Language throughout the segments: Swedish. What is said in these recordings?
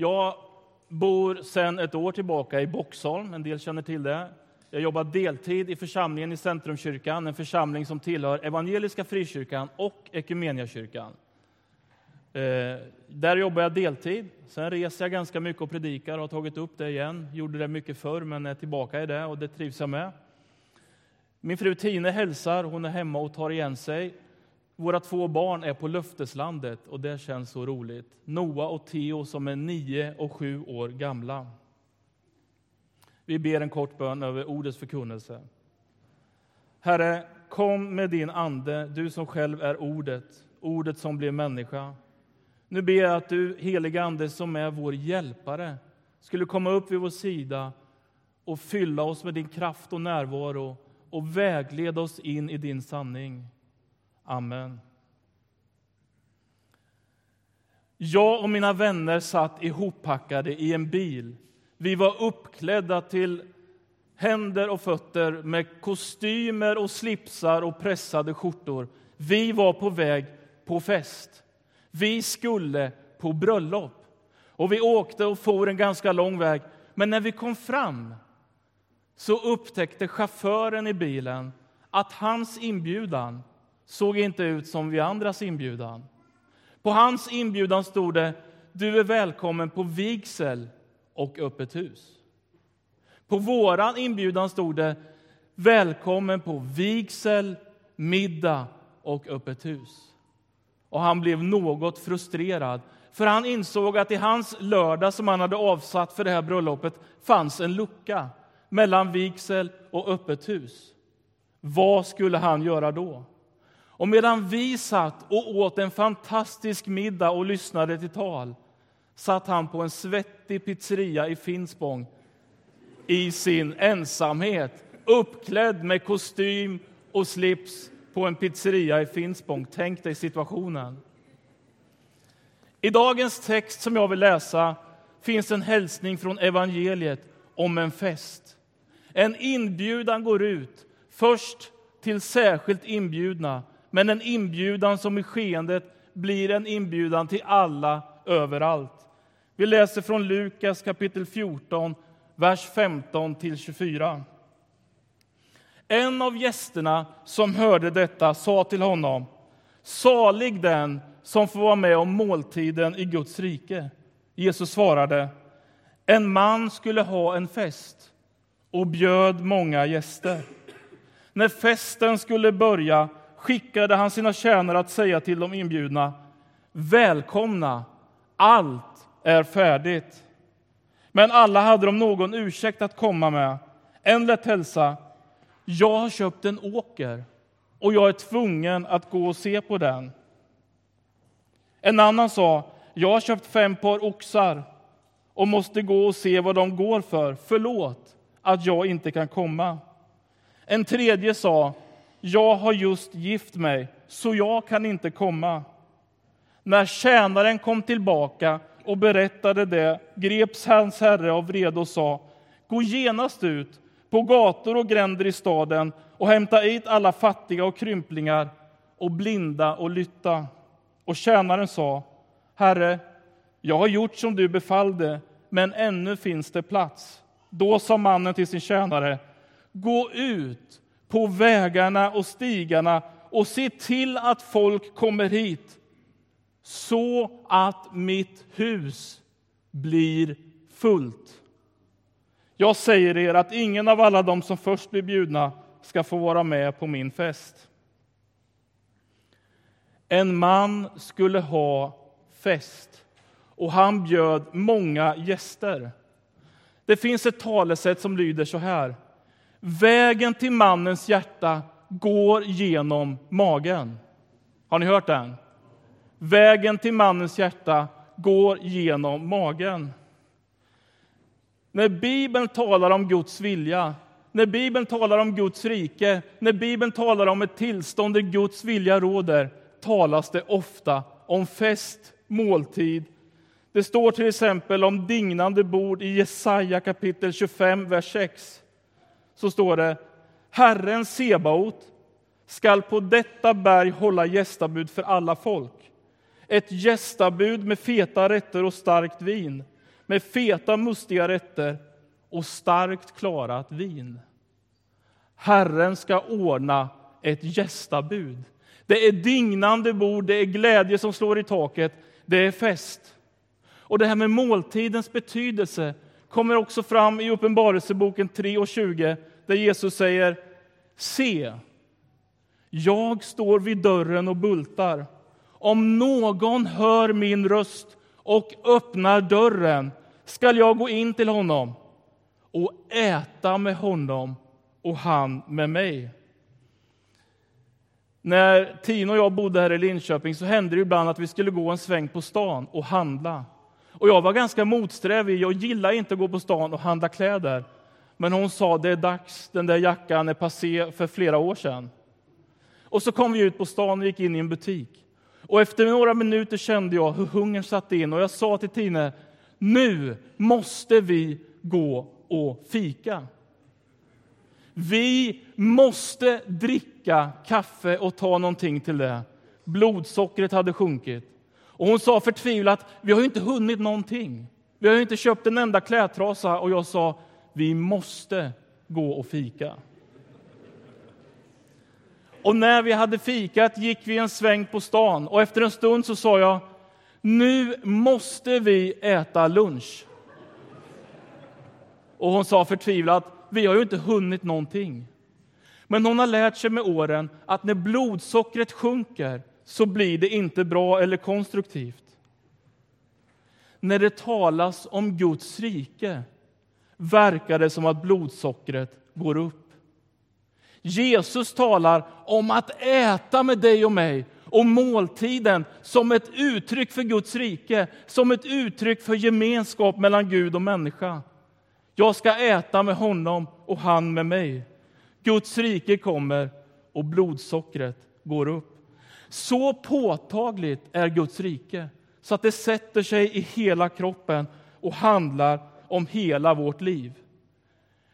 Jag bor sedan ett år tillbaka i Boxholm, en del känner till det. Jag jobbar deltid i församlingen i Centrumkyrkan, en församling som tillhör Evangeliska Frikyrkan och Ekumeniakyrkan. Eh, där jobbar jag deltid. Sen reser jag ganska mycket och predikar och har tagit upp det igen. Gjorde det mycket förr, men är tillbaka i det och det trivs jag med. Min fru Tine hälsar, hon är hemma och tar igen sig. Våra två barn är på löfteslandet och det känns så roligt. Noa och Theo som är nio och sju år gamla. Vi ber en kort bön över ordets förkunnelse. Herre, kom med din Ande, du som själv är Ordet, Ordet som blev människa. Nu ber jag att du, helige Ande, som är vår hjälpare, skulle komma upp vid vår sida och fylla oss med din kraft och närvaro och vägleda oss in i din sanning. Amen. Jag och mina vänner satt ihoppackade i en bil. Vi var uppklädda till händer och fötter med kostymer och slipsar och pressade skjortor. Vi var på väg på fest. Vi skulle på bröllop. Och vi åkte och for en ganska lång väg. Men när vi kom fram så upptäckte chauffören i bilen att hans inbjudan såg inte ut som vi andras inbjudan. På hans inbjudan stod det du är välkommen på vigsel och öppet hus. På våran inbjudan stod det välkommen på vigsel, middag och öppet hus. Och han blev något frustrerad, för han insåg att i hans lördag som han hade avsatt för det här bröllopet fanns en lucka mellan vigsel och öppet hus. Vad skulle han göra då? Och medan vi satt och åt en fantastisk middag och lyssnade till tal satt han på en svettig pizzeria i Finspång i sin ensamhet, uppklädd med kostym och slips på en pizzeria i Finspång. Tänk dig situationen. I dagens text som jag vill läsa finns en hälsning från evangeliet om en fest. En inbjudan går ut, först till särskilt inbjudna men en inbjudan som i skeendet blir en inbjudan till alla överallt. Vi läser från Lukas kapitel 14, vers 15 till 24. En av gästerna som hörde detta sa till honom Salig den som får vara med om måltiden i Guds rike. Jesus svarade En man skulle ha en fest och bjöd många gäster. När festen skulle börja skickade han sina tjänare att säga till de inbjudna Välkomna, allt är färdigt. Men alla hade de någon ursäkt att komma med. En lät hälsa Jag har köpt en åker och jag är tvungen att gå och se på den. En annan sa Jag har köpt fem par oxar och måste gå och se vad de går för. Förlåt att jag inte kan komma. En tredje sa jag har just gift mig, så jag kan inte komma. När tjänaren kom tillbaka och berättade det greps hans herre av vrede och sa Gå genast ut på gator och gränder i staden och hämta hit alla fattiga och krymplingar och blinda och lytta. Och tjänaren sa Herre, jag har gjort som du befallde, men ännu finns det plats. Då sa mannen till sin tjänare Gå ut på vägarna och stigarna och se till att folk kommer hit så att mitt hus blir fullt. Jag säger er att ingen av alla dem som först blir bjudna ska få vara med på min fest. En man skulle ha fest och han bjöd många gäster. Det finns ett talesätt som lyder så här. Vägen till mannens hjärta går genom magen. Har ni hört den? Vägen till mannens hjärta går genom magen. När Bibeln talar om Guds vilja, när Bibeln talar om Guds rike, när Bibeln talar om ett tillstånd där Guds vilja råder, talas det ofta om fest, måltid. Det står till exempel om dignande bord i Jesaja kapitel 25, vers 6 så står det Herren Sebaot skall på detta berg hålla gästabud för alla folk. Ett gästabud med feta rätter och starkt vin. med feta mustiga rätter och starkt klarat vin. Herren ska ordna ett gästabud. Det är dignande bord, det är glädje som slår i taket, det är fest. Och det här med måltidens betydelse kommer också fram i Uppenbarelseboken 3 och 20 där Jesus säger Se, jag står vid dörren och bultar. Om någon hör min röst och öppnar dörren skall jag gå in till honom och äta med honom och han med mig. När Tino och jag bodde här i Linköping så hände det ibland att vi skulle gå en sväng på stan och handla. Och jag var ganska motsträvig. Jag gillade inte att gå på stan och handla kläder. Men hon sa det är dags, den där jackan är passé för flera år sedan. Och så kom vi ut på stan och gick in i en butik. Och efter några minuter kände jag hur hungern satte in och jag sa till Tine, nu måste vi gå och fika. Vi måste dricka kaffe och ta någonting till det. Blodsockret hade sjunkit. Och hon sa förtvivlat, vi har ju inte hunnit någonting. Vi har ju inte köpt en enda klädtrasa. Och jag sa, vi måste gå och fika. Och när vi hade fikat gick vi en sväng på stan och efter en stund så sa jag, nu måste vi äta lunch. Och hon sa förtvivlat, vi har ju inte hunnit någonting. Men hon har lärt sig med åren att när blodsockret sjunker så blir det inte bra eller konstruktivt. När det talas om Guds rike verkar det som att blodsockret går upp. Jesus talar om att äta med dig och mig och måltiden som ett uttryck för Guds rike, som ett uttryck för gemenskap mellan Gud och människa. Jag ska äta med honom och han med mig. Guds rike kommer och blodsockret går upp. Så påtagligt är Guds rike så att det sätter sig i hela kroppen och handlar om hela vårt liv.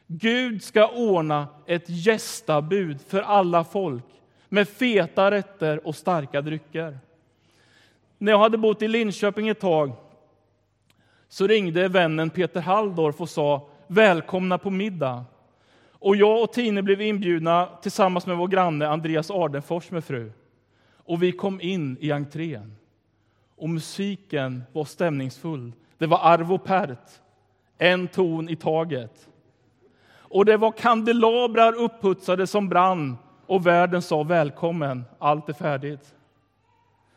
Gud ska ordna ett gästabud för alla folk med feta rätter och starka drycker. När jag hade bott i Linköping ett tag så ringde vännen Peter Halldorf och sa välkomna på middag. Och jag och Tine blev inbjudna tillsammans med vår granne Andreas Ardenfors med fru. Och vi kom in i entrén. Och musiken var stämningsfull. Det var Arvo Pärt, en ton i taget. Och det var kandelabrar upputsade som brann och världen sa välkommen, allt är färdigt.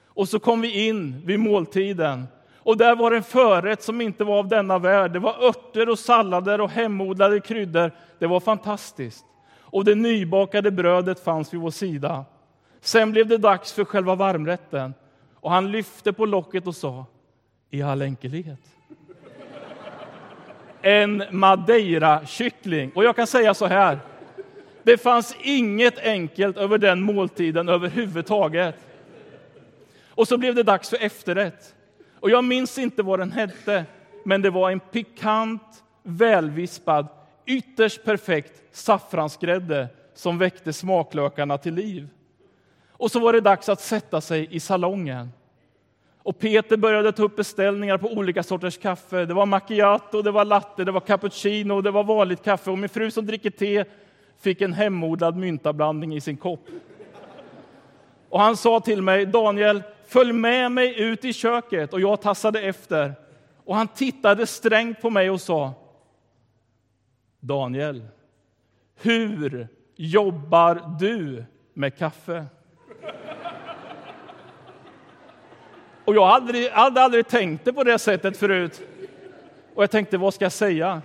Och så kom vi in vid måltiden och där var en förrätt som inte var av denna värld. Det var örter och sallader och hemodlade kryddor. Det var fantastiskt. Och det nybakade brödet fanns vid vår sida. Sen blev det dags för själva varmrätten och han lyfte på locket och sa i all enkelhet. En madeira-kyckling. Och jag kan säga så här. Det fanns inget enkelt över den måltiden överhuvudtaget. Och så blev det dags för efterrätt. Och jag minns inte vad den hette, men det var en pikant, välvispad, ytterst perfekt saffransgrädde som väckte smaklökarna till liv. Och så var det dags att sätta sig i salongen. Och Peter började ta upp beställningar på olika sorters kaffe. Det var macchiato, det var latte, det var cappuccino, det var vanligt kaffe. Och min fru som dricker te fick en hemodlad myntablandning i sin kopp. Och han sa till mig, Daniel, följ med mig ut i köket. Och jag tassade efter. Och han tittade strängt på mig och sa, Daniel, hur jobbar du med kaffe? Och jag hade aldrig, hade aldrig tänkt det på det sättet förut. Och jag tänkte, vad ska jag säga?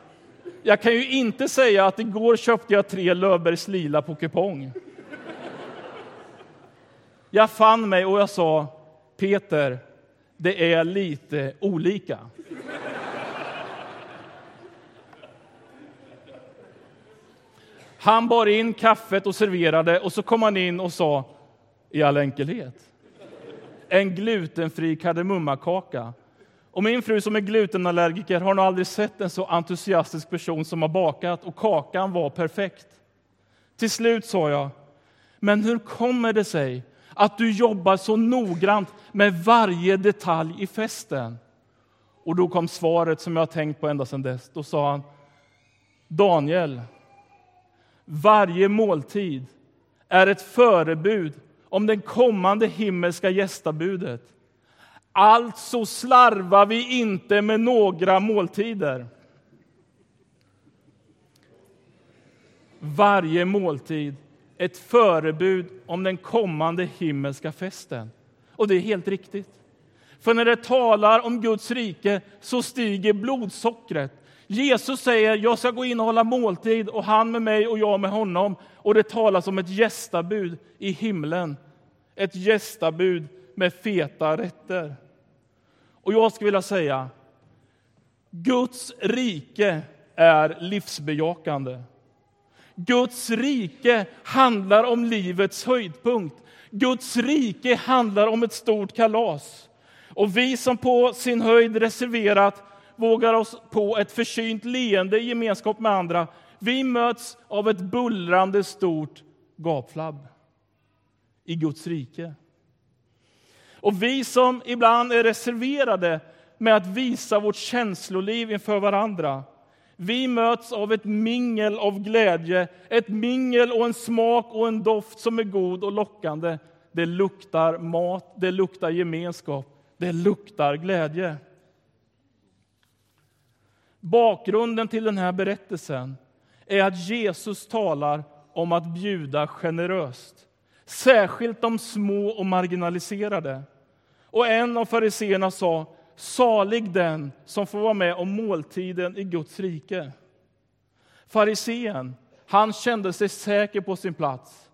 Jag kan ju inte säga att igår köpte jag tre Löfbergs Lila på kupong. Jag fann mig och jag sa, Peter, det är lite olika. Han bar in kaffet och serverade och så kom han in och sa i all enkelhet en glutenfri kardemummakaka. Och min fru som är glutenallergiker har nog aldrig sett en så entusiastisk person som har bakat och kakan var perfekt. Till slut sa jag, men hur kommer det sig att du jobbar så noggrant med varje detalj i festen? Och då kom svaret som jag har tänkt på ända sedan dess. Då sa han, Daniel, varje måltid är ett förebud om den kommande himmelska gästabudet. Alltså slarvar vi inte med några måltider. Varje måltid ett förebud om den kommande himmelska festen. Och det är helt riktigt. För när det talar om Guds rike så stiger blodsockret. Jesus säger jag ska gå in och hålla måltid och han med mig och jag med honom. Och det talas om ett gästabud i himlen. Ett gästabud med feta rätter. Och jag skulle vilja säga, Guds rike är livsbejakande. Guds rike handlar om livets höjdpunkt. Guds rike handlar om ett stort kalas. Och vi som på sin höjd reserverat vågar oss på ett försynt leende i gemenskap med andra, vi möts av ett bullrande stort gapflabb i Guds rike. Och vi som ibland är reserverade med att visa vårt känsloliv inför varandra, vi möts av ett mingel av glädje, ett mingel och en smak och en doft som är god och lockande. Det luktar mat, det luktar gemenskap, det luktar glädje. Bakgrunden till den här berättelsen är att Jesus talar om att bjuda generöst, särskilt de små och marginaliserade. Och en av fariseerna sa Salig den som får vara med om måltiden i Guds rike. Farisén, han kände sig säker på sin plats.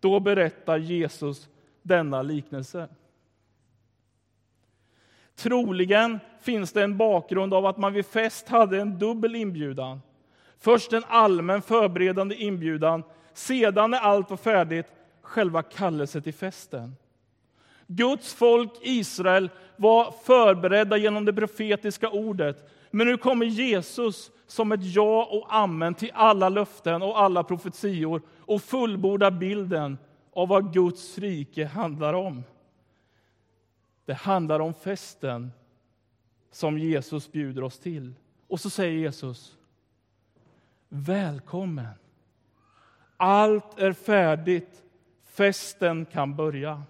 Då berättar Jesus denna liknelse. Troligen finns det en bakgrund av att man vid fest hade en dubbel inbjudan. Först en allmän förberedande inbjudan, sedan när allt var färdigt, själva kallelsen till festen. Guds folk Israel var förberedda genom det profetiska ordet. Men nu kommer Jesus som ett ja och amen till alla löften och alla profetior och fullbordar bilden av vad Guds rike handlar om. Det handlar om festen som Jesus bjuder oss till. Och så säger Jesus Välkommen! Allt är färdigt. Festen kan börja.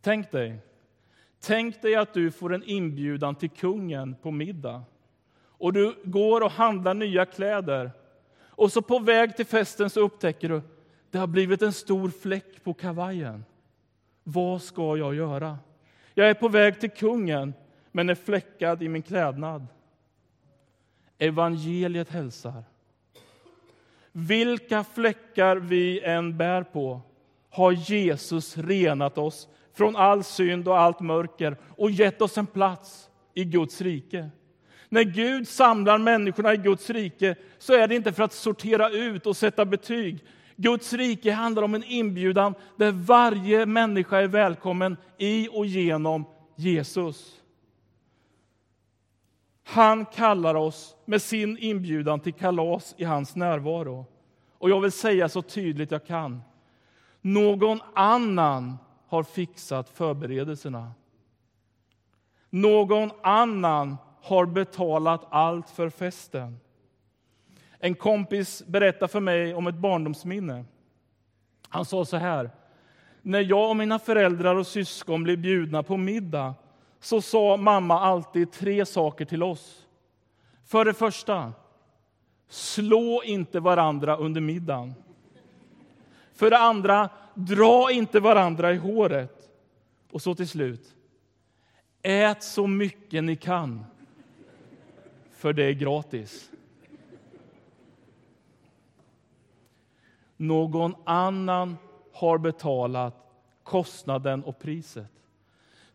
Tänk dig, tänk dig att du får en inbjudan till kungen på middag. Och du går och handlar nya kläder. Och så på väg till festen så upptäcker du det har blivit en stor fläck på kavajen. Vad ska jag göra? Jag är på väg till kungen, men är fläckad i min klädnad. Evangeliet hälsar. Vilka fläckar vi än bär på har Jesus renat oss från all synd och allt mörker och gett oss en plats i Guds rike. När Gud samlar människorna i Guds rike så är det inte för att sortera ut och sätta betyg. Guds rike handlar om en inbjudan där varje människa är välkommen i och genom Jesus. Han kallar oss med sin inbjudan till kalas i hans närvaro. Och jag vill säga så tydligt jag kan. Någon annan har fixat förberedelserna. Någon annan har betalat allt för festen. En kompis berättade för mig om ett barndomsminne. Han sa så här. När jag och mina föräldrar och syskon blev bjudna på middag så sa mamma alltid tre saker till oss. För det första, slå inte varandra under middagen. För det andra, dra inte varandra i håret. Och så till slut, ät så mycket ni kan, för det är gratis. Någon annan har betalat kostnaden och priset.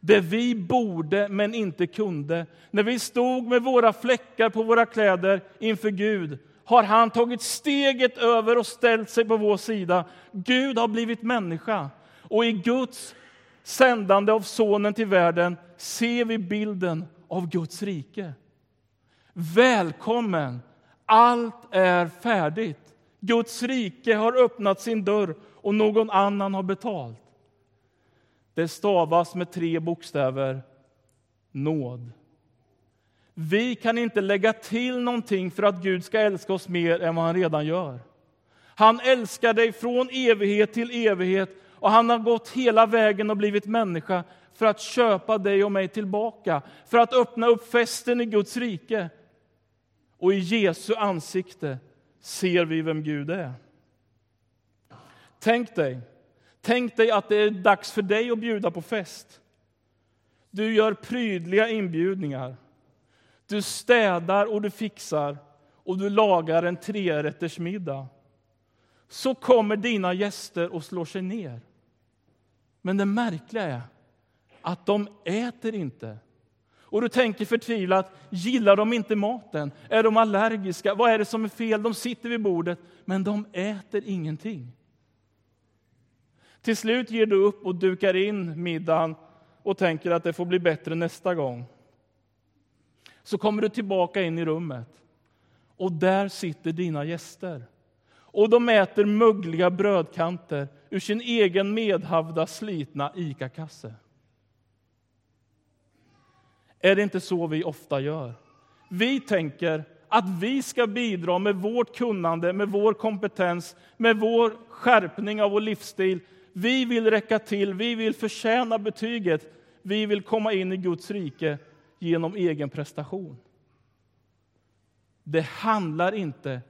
Det vi borde men inte kunde. När vi stod med våra fläckar på våra kläder inför Gud har han tagit steget över och ställt sig på vår sida. Gud har blivit människa. Och i Guds sändande av Sonen till världen ser vi bilden av Guds rike. Välkommen! Allt är färdigt. Guds rike har öppnat sin dörr och någon annan har betalt. Det stavas med tre bokstäver. nåd. Vi kan inte lägga till någonting för att Gud ska älska oss mer än vad han redan gör. Han älskar dig från evighet till evighet och han har gått hela vägen och blivit människa för att köpa dig och mig tillbaka, för att öppna upp festen i Guds rike. Och i Jesu ansikte ser vi vem Gud är. Tänk dig, tänk dig att det är dags för dig att bjuda på fest. Du gör prydliga inbjudningar. Du städar och du fixar och du lagar en trerättersmiddag. Så kommer dina gäster och slår sig ner. Men det märkliga är att de äter inte. Och du tänker förtvivlat, gillar de inte maten? Är de allergiska? Vad är det som är fel? De sitter vid bordet, men de äter ingenting. Till slut ger du upp och dukar in middagen och tänker att det får bli bättre nästa gång. Så kommer du tillbaka in i rummet och där sitter dina gäster. Och de äter mögliga brödkanter ur sin egen medhavda slitna ICA-kasse. Är det inte så vi ofta gör? Vi tänker att vi ska bidra med vårt kunnande, med vår kompetens, med vår skärpning av vår livsstil. Vi vill räcka till, vi vill förtjäna betyget, vi vill komma in i Guds rike genom egen prestation. Det handlar inte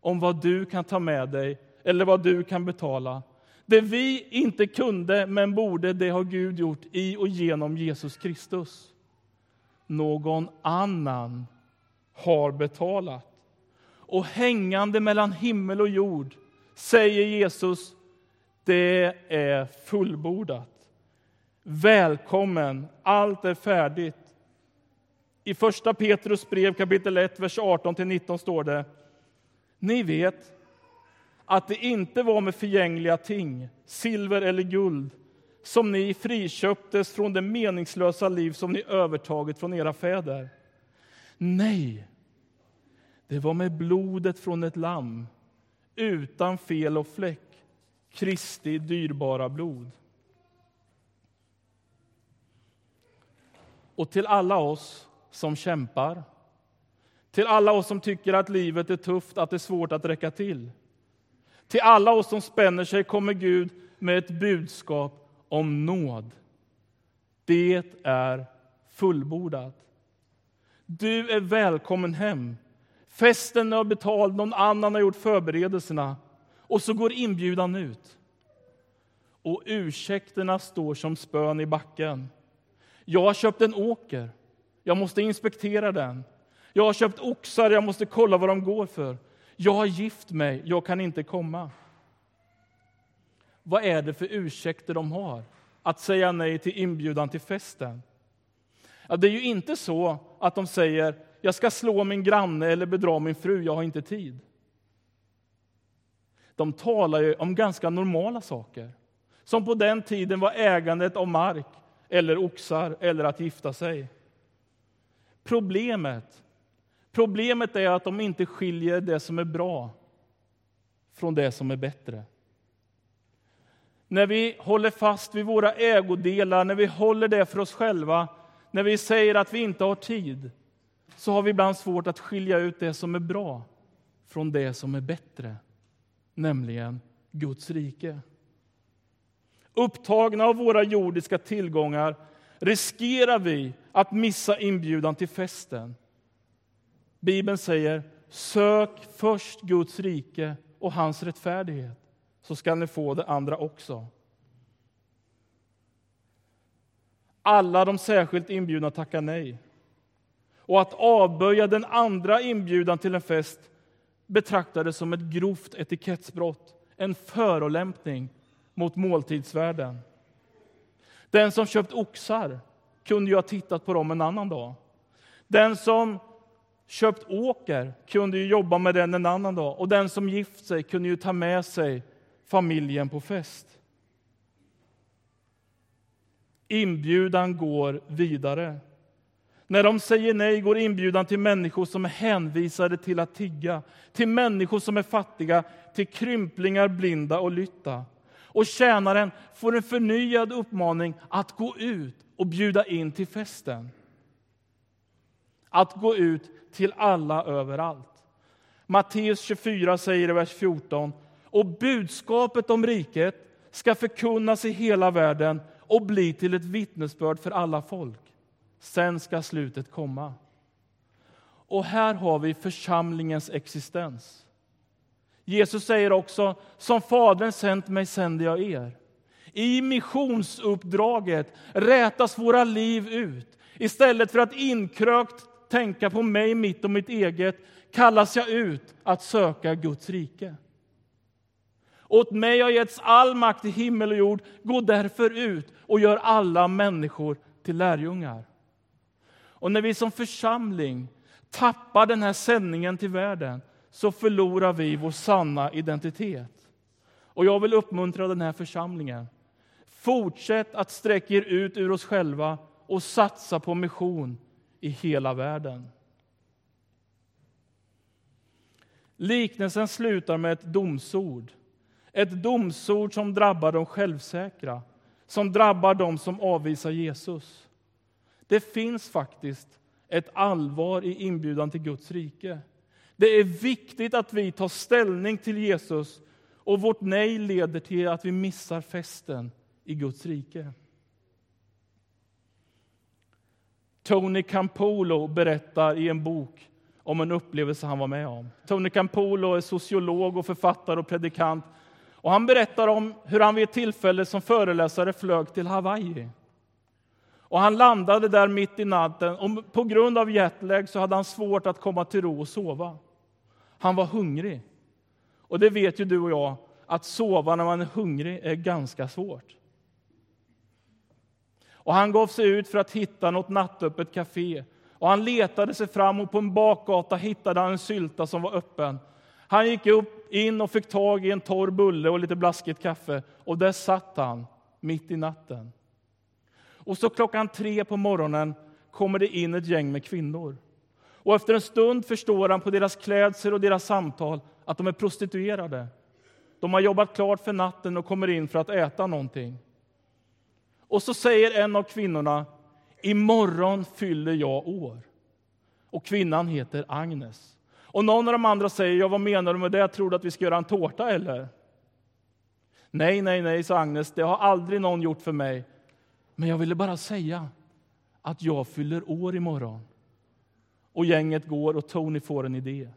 om vad du kan ta med dig eller vad du kan betala. Det vi inte kunde men borde, det har Gud gjort i och genom Jesus Kristus någon annan har betalat. Och hängande mellan himmel och jord säger Jesus, det är fullbordat. Välkommen, allt är färdigt. I första Petrus brev kapitel 1, vers 18-19 står det, ni vet att det inte var med förgängliga ting, silver eller guld, som ni friköptes från det meningslösa liv som ni övertagit från era fäder. Nej, det var med blodet från ett lamm utan fel och fläck, Kristi dyrbara blod. Och till alla oss som kämpar, till alla oss som tycker att livet är tufft, att det är svårt att räcka till. Till alla oss som spänner sig kommer Gud med ett budskap om nåd. Det är fullbordat. Du är välkommen hem. Festen är betald, någon annan har gjort förberedelserna. Och så går inbjudan ut. Och ursäkterna står som spön i backen. Jag har köpt en åker. Jag måste inspektera den. Jag har köpt oxar, jag måste kolla vad de går för. Jag har gift mig, jag kan inte komma. Vad är det för ursäkter de har att säga nej till inbjudan till festen? Ja, det är ju inte så att de säger jag ska slå min granne eller bedra min fru, jag har inte tid. De talar ju om ganska normala saker, som på den tiden var ägandet av mark eller oxar eller att gifta sig. Problemet, problemet är att de inte skiljer det som är bra från det som är bättre. När vi håller fast vid våra ägodelar, när vi håller det för oss själva, när vi säger att vi inte har tid, så har vi ibland svårt att skilja ut det som är bra från det som är bättre, nämligen Guds rike. Upptagna av våra jordiska tillgångar riskerar vi att missa inbjudan till festen. Bibeln säger sök först Guds rike och hans rättfärdighet så ska ni få det andra också. Alla de särskilt inbjudna tackar nej. Och att avböja den andra inbjudan till en fest betraktades som ett grovt etikettsbrott, en förolämpning mot måltidsvärden. Den som köpt oxar kunde ju ha tittat på dem en annan dag. Den som köpt åker kunde ju jobba med den en annan dag och den som gift sig kunde ju ta med sig familjen på fest. Inbjudan går vidare. När de säger nej går inbjudan till människor som är hänvisade till att tigga, till människor som är fattiga, till krymplingar, blinda och lytta. Och tjänaren får en förnyad uppmaning att gå ut och bjuda in till festen. att gå ut till alla överallt. Matteus 24 säger i vers 14, och budskapet om riket ska förkunnas i hela världen och bli till ett vittnesbörd för alla folk. Sen ska slutet komma. Och här har vi församlingens existens. Jesus säger också, som Fadern sänt mig sänder jag er. I missionsuppdraget rätas våra liv ut. Istället för att inkrökt tänka på mig, mitt och mitt eget, kallas jag ut att söka Guds rike. Åt mig har getts all makt i himmel och jord. Gå därför ut och gör alla människor till lärjungar. Och när vi som församling tappar den här sändningen till världen så förlorar vi vår sanna identitet. Och jag vill uppmuntra den här församlingen. Fortsätt att sträcka er ut ur oss själva och satsa på mission i hela världen. Liknelsen slutar med ett domsord. Ett domsord som drabbar de självsäkra, som drabbar dem som avvisar Jesus. Det finns faktiskt ett allvar i inbjudan till Guds rike. Det är viktigt att vi tar ställning till Jesus och vårt nej leder till att vi missar festen i Guds rike. Tony Campolo berättar i en bok om en upplevelse han var med om. Tony Campolo är sociolog, och författare och predikant. Och han berättar om hur han vid ett tillfälle som föreläsare flög till Hawaii. Och han landade där mitt i natten och på grund av jetlag så hade han svårt att komma till ro och sova. Han var hungrig. Och det vet ju du och jag, att sova när man är hungrig är ganska svårt. Och han gav sig ut för att hitta något nattöppet café. Och han letade sig fram och på en bakgata hittade han en sylta som var öppen. Han gick upp, in och fick tag i en torr bulle och lite blaskigt kaffe. Och där satt han, mitt i natten. Och så klockan tre på morgonen kommer det in ett gäng med kvinnor. Och efter en stund förstår han på deras klädsel och deras samtal att de är prostituerade. De har jobbat klart för natten och kommer in för att äta någonting. Och så säger en av kvinnorna, imorgon fyller jag år. Och kvinnan heter Agnes. Och någon av de andra säger, ja vad menar du med det? Tror du att vi ska göra en tårta eller? Nej, nej, nej, sa Agnes, det har aldrig någon gjort för mig. Men jag ville bara säga att jag fyller år imorgon. Och gänget går och Tony får en idé.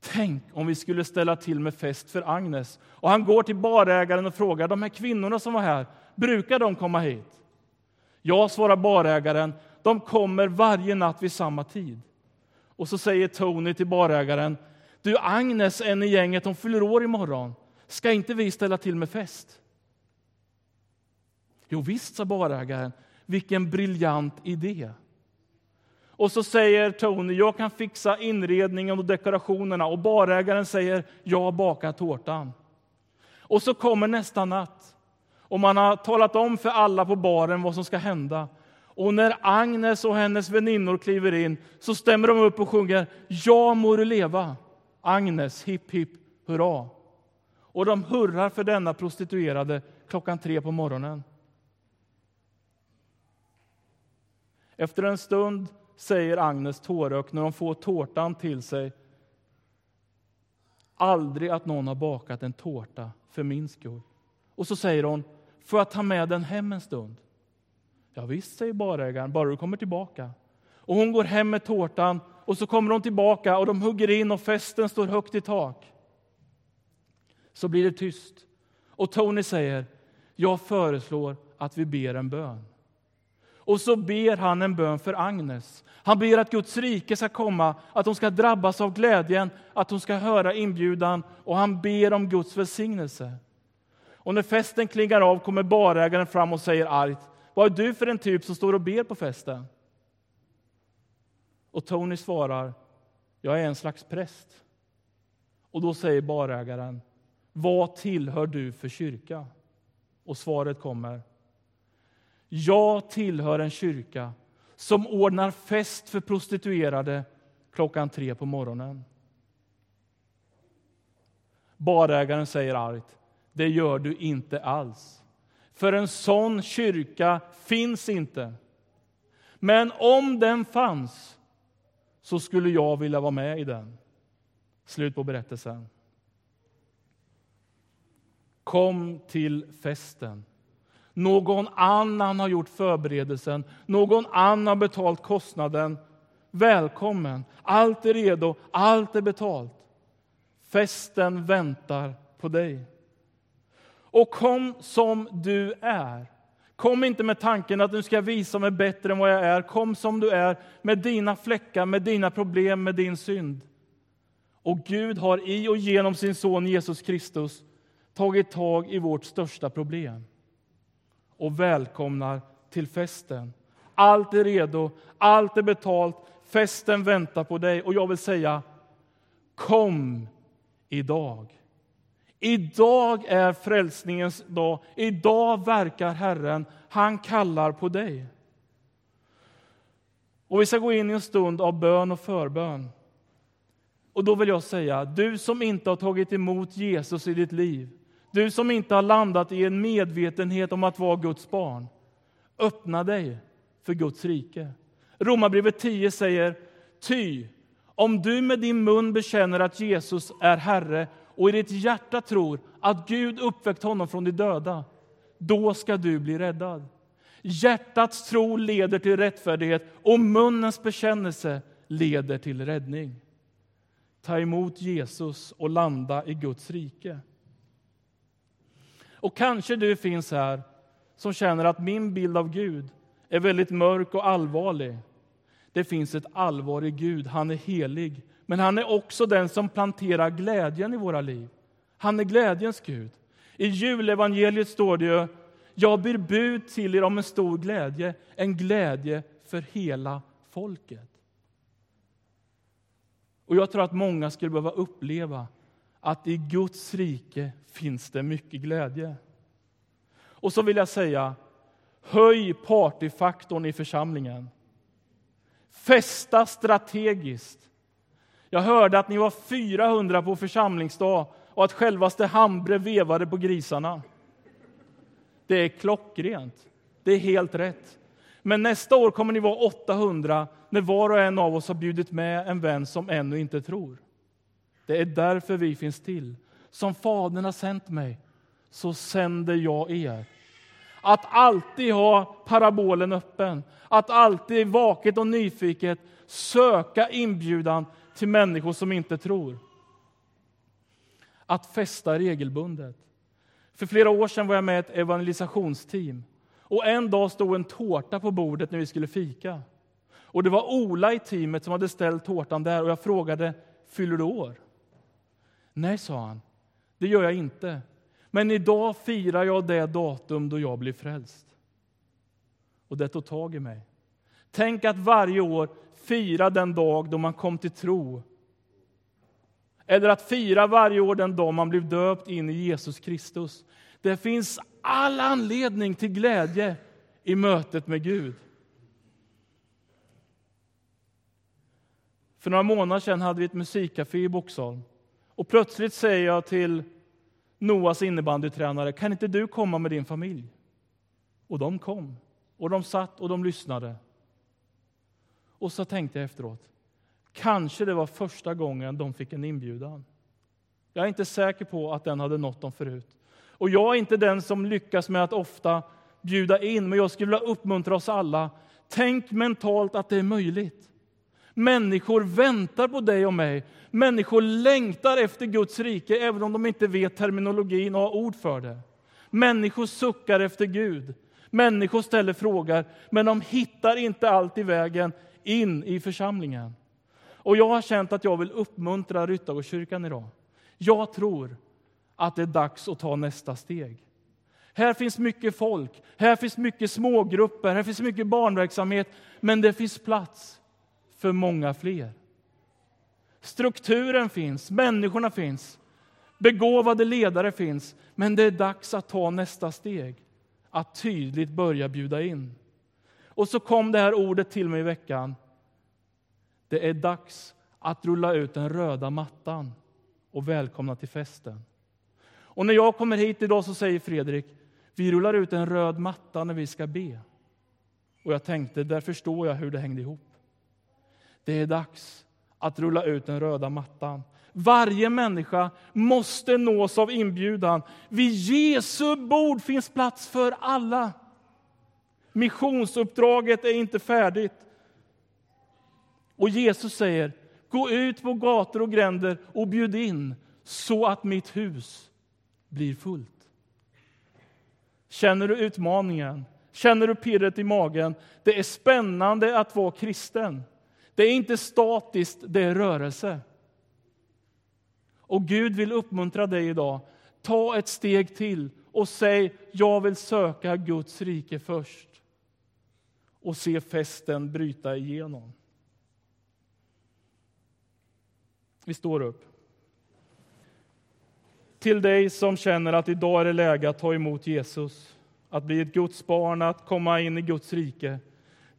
Tänk om vi skulle ställa till med fest för Agnes. Och han går till barägaren och frågar, de här kvinnorna som var här, brukar de komma hit? Ja, svarar barägaren, de kommer varje natt vid samma tid. Och så säger Tony till barägaren, du Agnes, en i gänget, hon fyller år imorgon. Ska inte vi ställa till med fest? Jo visst, sa barägaren, vilken briljant idé. Och så säger Tony, jag kan fixa inredningen och dekorationerna. Och barägaren säger, jag bakar tårtan. Och så kommer nästa natt. Och man har talat om för alla på baren vad som ska hända. Och när Agnes och hennes väninnor kliver in så stämmer de upp och sjunger Ja må du leva, Agnes, hipp hipp hurra. Och de hurrar för denna prostituerade klockan tre på morgonen. Efter en stund säger Agnes tårögd när de får tårtan till sig. Aldrig att någon har bakat en tårta för min skull. Och så säger hon, får jag ta med den hem en stund? Ja, visst, säger barägaren, bara du kommer tillbaka. Och hon går hem med tårtan och så kommer hon tillbaka och de hugger in och festen står högt i tak. Så blir det tyst. Och Tony säger, jag föreslår att vi ber en bön. Och så ber han en bön för Agnes. Han ber att Guds rike ska komma, att hon ska drabbas av glädjen, att hon ska höra inbjudan och han ber om Guds välsignelse. Och när festen klingar av kommer barägaren fram och säger argt, vad är du för en typ som står och ber på festen? Och Tony svarar, jag är en slags präst. Och då säger barägaren, vad tillhör du för kyrka? Och svaret kommer, jag tillhör en kyrka som ordnar fest för prostituerade klockan tre på morgonen. Barägaren säger argt, det gör du inte alls. För en sån kyrka finns inte. Men om den fanns så skulle jag vilja vara med i den. Slut på berättelsen. Kom till festen. Någon annan har gjort förberedelsen, någon annan har betalt kostnaden. Välkommen! Allt är redo, allt är betalt. Festen väntar på dig. Och kom som du är. Kom inte med tanken att du ska visa mig bättre än vad jag är. Kom som du är, med dina fläckar, med dina problem, med din synd. Och Gud har i och genom sin son Jesus Kristus tagit tag i vårt största problem och välkomnar till festen. Allt är redo, allt är betalt, festen väntar på dig. Och jag vill säga, kom idag. Idag är frälsningens dag. Idag verkar Herren. Han kallar på dig. Och Vi ska gå in i en stund av bön och förbön. Och då vill jag säga, du som inte har tagit emot Jesus i ditt liv, du som inte har landat i en medvetenhet om att vara Guds barn, öppna dig för Guds rike. Romarbrevet 10 säger, ty om du med din mun bekänner att Jesus är Herre och i ditt hjärta tror att Gud uppväckt honom från de döda, då ska du bli räddad. Hjärtats tro leder till rättfärdighet och munnens bekännelse leder till räddning. Ta emot Jesus och landa i Guds rike. Och kanske du finns här som känner att min bild av Gud är väldigt mörk och allvarlig. Det finns ett allvar i Gud. Han är helig. Men han är också den som planterar glädjen i våra liv. Han är glädjens Gud. I julevangeliet står det ju jag ber bud till er om en stor glädje, en glädje för hela folket. Och Jag tror att många skulle behöva uppleva att i Guds rike finns det mycket glädje. Och så vill jag säga, höj partyfaktorn i församlingen. Festa strategiskt. Jag hörde att ni var 400 på församlingsdag och att självaste Hambre vevade på grisarna. Det är klockrent. Det är helt rätt. Men nästa år kommer ni vara 800 när var och en av oss har bjudit med en vän som ännu inte tror. Det är därför vi finns till. Som Fadern har sänt mig, så sänder jag er. Att alltid ha parabolen öppen, att alltid vaket och nyfiket söka inbjudan till människor som inte tror. Att festa regelbundet. För flera år sedan var jag med i ett evangelisationsteam. Och En dag stod en tårta på bordet när vi skulle fika. Och Det var Ola i teamet som hade ställt tårtan där och jag frågade, fyller du år? Nej, sa han, det gör jag inte. Men idag firar jag det datum då jag blir frälst. Och det tog tag i mig. Tänk att varje år fira den dag då man kom till tro. Eller att fira varje år den dag man blev döpt in i Jesus Kristus. Det finns all anledning till glädje i mötet med Gud. För några månader sedan hade vi ett musikcafé i Boxholm. Och plötsligt säger jag till Noas innebandytränare, kan inte du komma med din familj? Och de kom. Och de satt och de lyssnade. Och så tänkte jag efteråt, kanske det var första gången de fick en inbjudan. Jag är inte säker på att den hade nått dem förut. Och jag är inte den som lyckas med att ofta bjuda in, men jag skulle vilja uppmuntra oss alla. Tänk mentalt att det är möjligt. Människor väntar på dig och mig. Människor längtar efter Guds rike, även om de inte vet terminologin och har ord för det. Människor suckar efter Gud. Människor ställer frågor, men de hittar inte alltid vägen in i församlingen. Och Jag har känt att jag vill uppmuntra Ryttargårdskyrkan idag. Jag tror att det är dags att ta nästa steg. Här finns mycket folk, här finns mycket smågrupper, här finns mycket barnverksamhet, men det finns plats för många fler. Strukturen finns, människorna finns, begåvade ledare finns, men det är dags att ta nästa steg, att tydligt börja bjuda in. Och så kom det här ordet till mig i veckan. Det är dags att rulla ut den röda mattan och välkomna till festen. Och när jag kommer hit idag så säger Fredrik, vi rullar ut en röd matta när vi ska be. Och jag tänkte, där förstår jag hur det hängde ihop. Det är dags att rulla ut den röda mattan. Varje människa måste nås av inbjudan. Vid Jesu bord finns plats för alla. Missionsuppdraget är inte färdigt. Och Jesus säger, gå ut på gator och gränder och bjud in så att mitt hus blir fullt. Känner du utmaningen? Känner du pirret i magen? Det är spännande att vara kristen. Det är inte statiskt, det är rörelse. Och Gud vill uppmuntra dig idag. Ta ett steg till och säg jag vill söka Guds rike först och se festen bryta igenom. Vi står upp. Till dig som känner att idag är det läge att ta emot Jesus, att bli ett Guds barn, att komma in i Guds rike.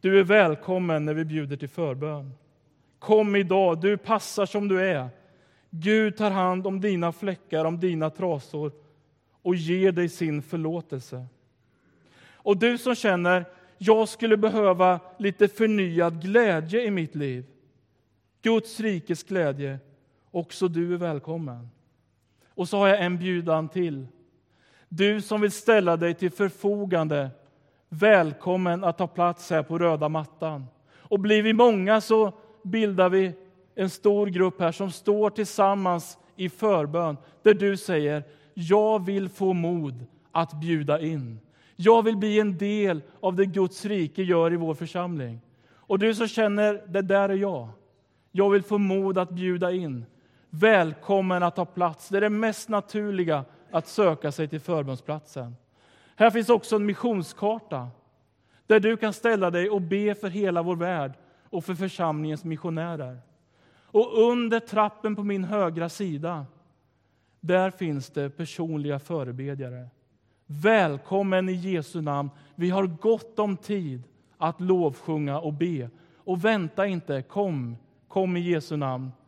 Du är välkommen när vi bjuder till förbön. Kom idag, du passar som du är. Gud tar hand om dina fläckar, om dina trasor och ger dig sin förlåtelse. Och du som känner, jag skulle behöva lite förnyad glädje i mitt liv. Guds rikes glädje. Också du är välkommen. Och så har jag en bjudan till. Du som vill ställa dig till förfogande, välkommen att ta plats här på röda mattan. Och blir vi många så bildar vi en stor grupp här som står tillsammans i förbön, där du säger jag vill få mod att bjuda in. Jag vill bli en del av det Guds rike gör i vår församling. Och du som känner, det där är jag. Jag vill få mod att bjuda in. Välkommen att ta plats. Det är det mest naturliga att söka sig till förbundsplatsen. Här finns också en missionskarta där du kan ställa dig och be för hela vår värld och för församlingens missionärer. Och under trappen på min högra sida, där finns det personliga förebedjare. Välkommen i Jesu namn. Vi har gott om tid att lovsjunga och be. Och vänta inte, kom, kom i Jesu namn